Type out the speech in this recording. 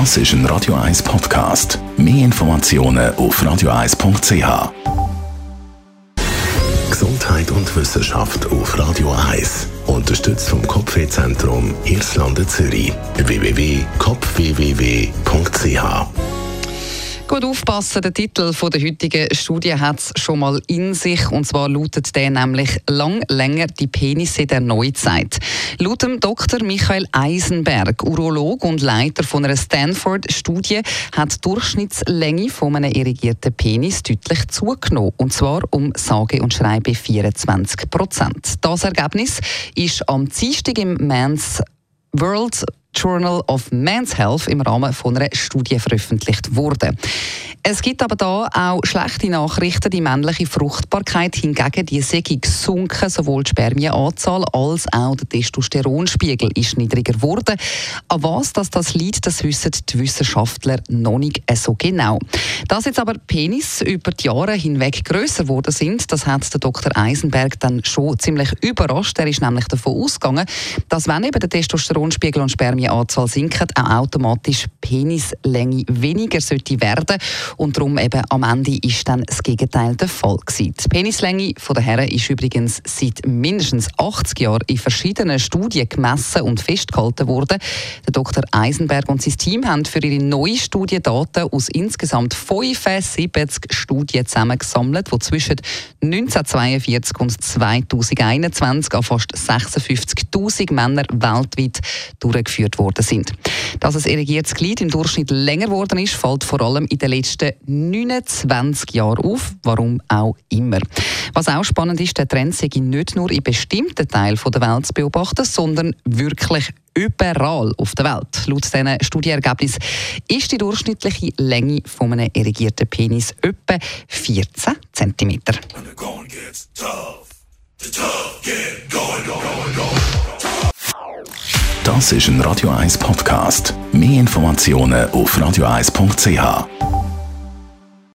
Das ist ein Radio 1 Podcast. Mehr Informationen auf radio1.ch. Gesundheit und Wissenschaft auf Radio 1. Unterstützt vom Kopfwehzentrum Irlande Zürich. www.kopfwww.ch Gut aufpassen, der Titel der heutigen Studie hat es schon mal in sich. Und zwar lautet der nämlich «Lang länger die Penisse der Neuzeit». Laut dem Dr. Michael Eisenberg, Urolog und Leiter von einer Stanford-Studie, hat die Durchschnittslänge von einem irrigierten Penis deutlich zugenommen. Und zwar um sage und schreibe 24 Prozent. Das Ergebnis ist am Dienstag im Men's World Journal of Men's Health im Rahmen von einer Studie veröffentlicht wurde. Es gibt aber da auch schlechte Nachrichten. Die männliche Fruchtbarkeit hingegen, die sei gesunken, sowohl die Spermienanzahl als auch der Testosteronspiegel ist niedriger geworden. An was das, das liegt, das wissen die Wissenschaftler noch nicht so genau. Dass jetzt aber Penis über die Jahre hinweg größer geworden sind, das hat der Dr. Eisenberg dann schon ziemlich überrascht. Er ist nämlich davon ausgegangen, dass wenn eben der Testosteronspiegel und Spermienanzahl sinken, auch automatisch Penislänge weniger sollte werden und darum eben am Ende ist dann das Gegenteil der Fall gewesen. Die Penislänge der Herren ist übrigens seit mindestens 80 Jahren in verschiedenen Studien gemessen und festgehalten worden. Der Dr. Eisenberg und sein Team haben für ihre neue Studie Daten aus insgesamt 75 Studien zusammengesammelt, die zwischen 1942 und 2021 an fast 56.000 Männern weltweit durchgeführt worden sind. Dass es irrigiertes Glied im Durchschnitt länger geworden ist, fällt vor allem in den letzten 29 Jahren auf. Warum auch immer. Was auch spannend ist, der Trend sei nicht nur in bestimmten Teilen der Welt zu beobachten, sondern wirklich überall auf der Welt. Laut diesen Studienergebnissen ist die durchschnittliche Länge von einem irrigierten Penis etwa 14 cm. Das ist ein Radio 1 Podcast. Mehr Informationen auf radio1.ch.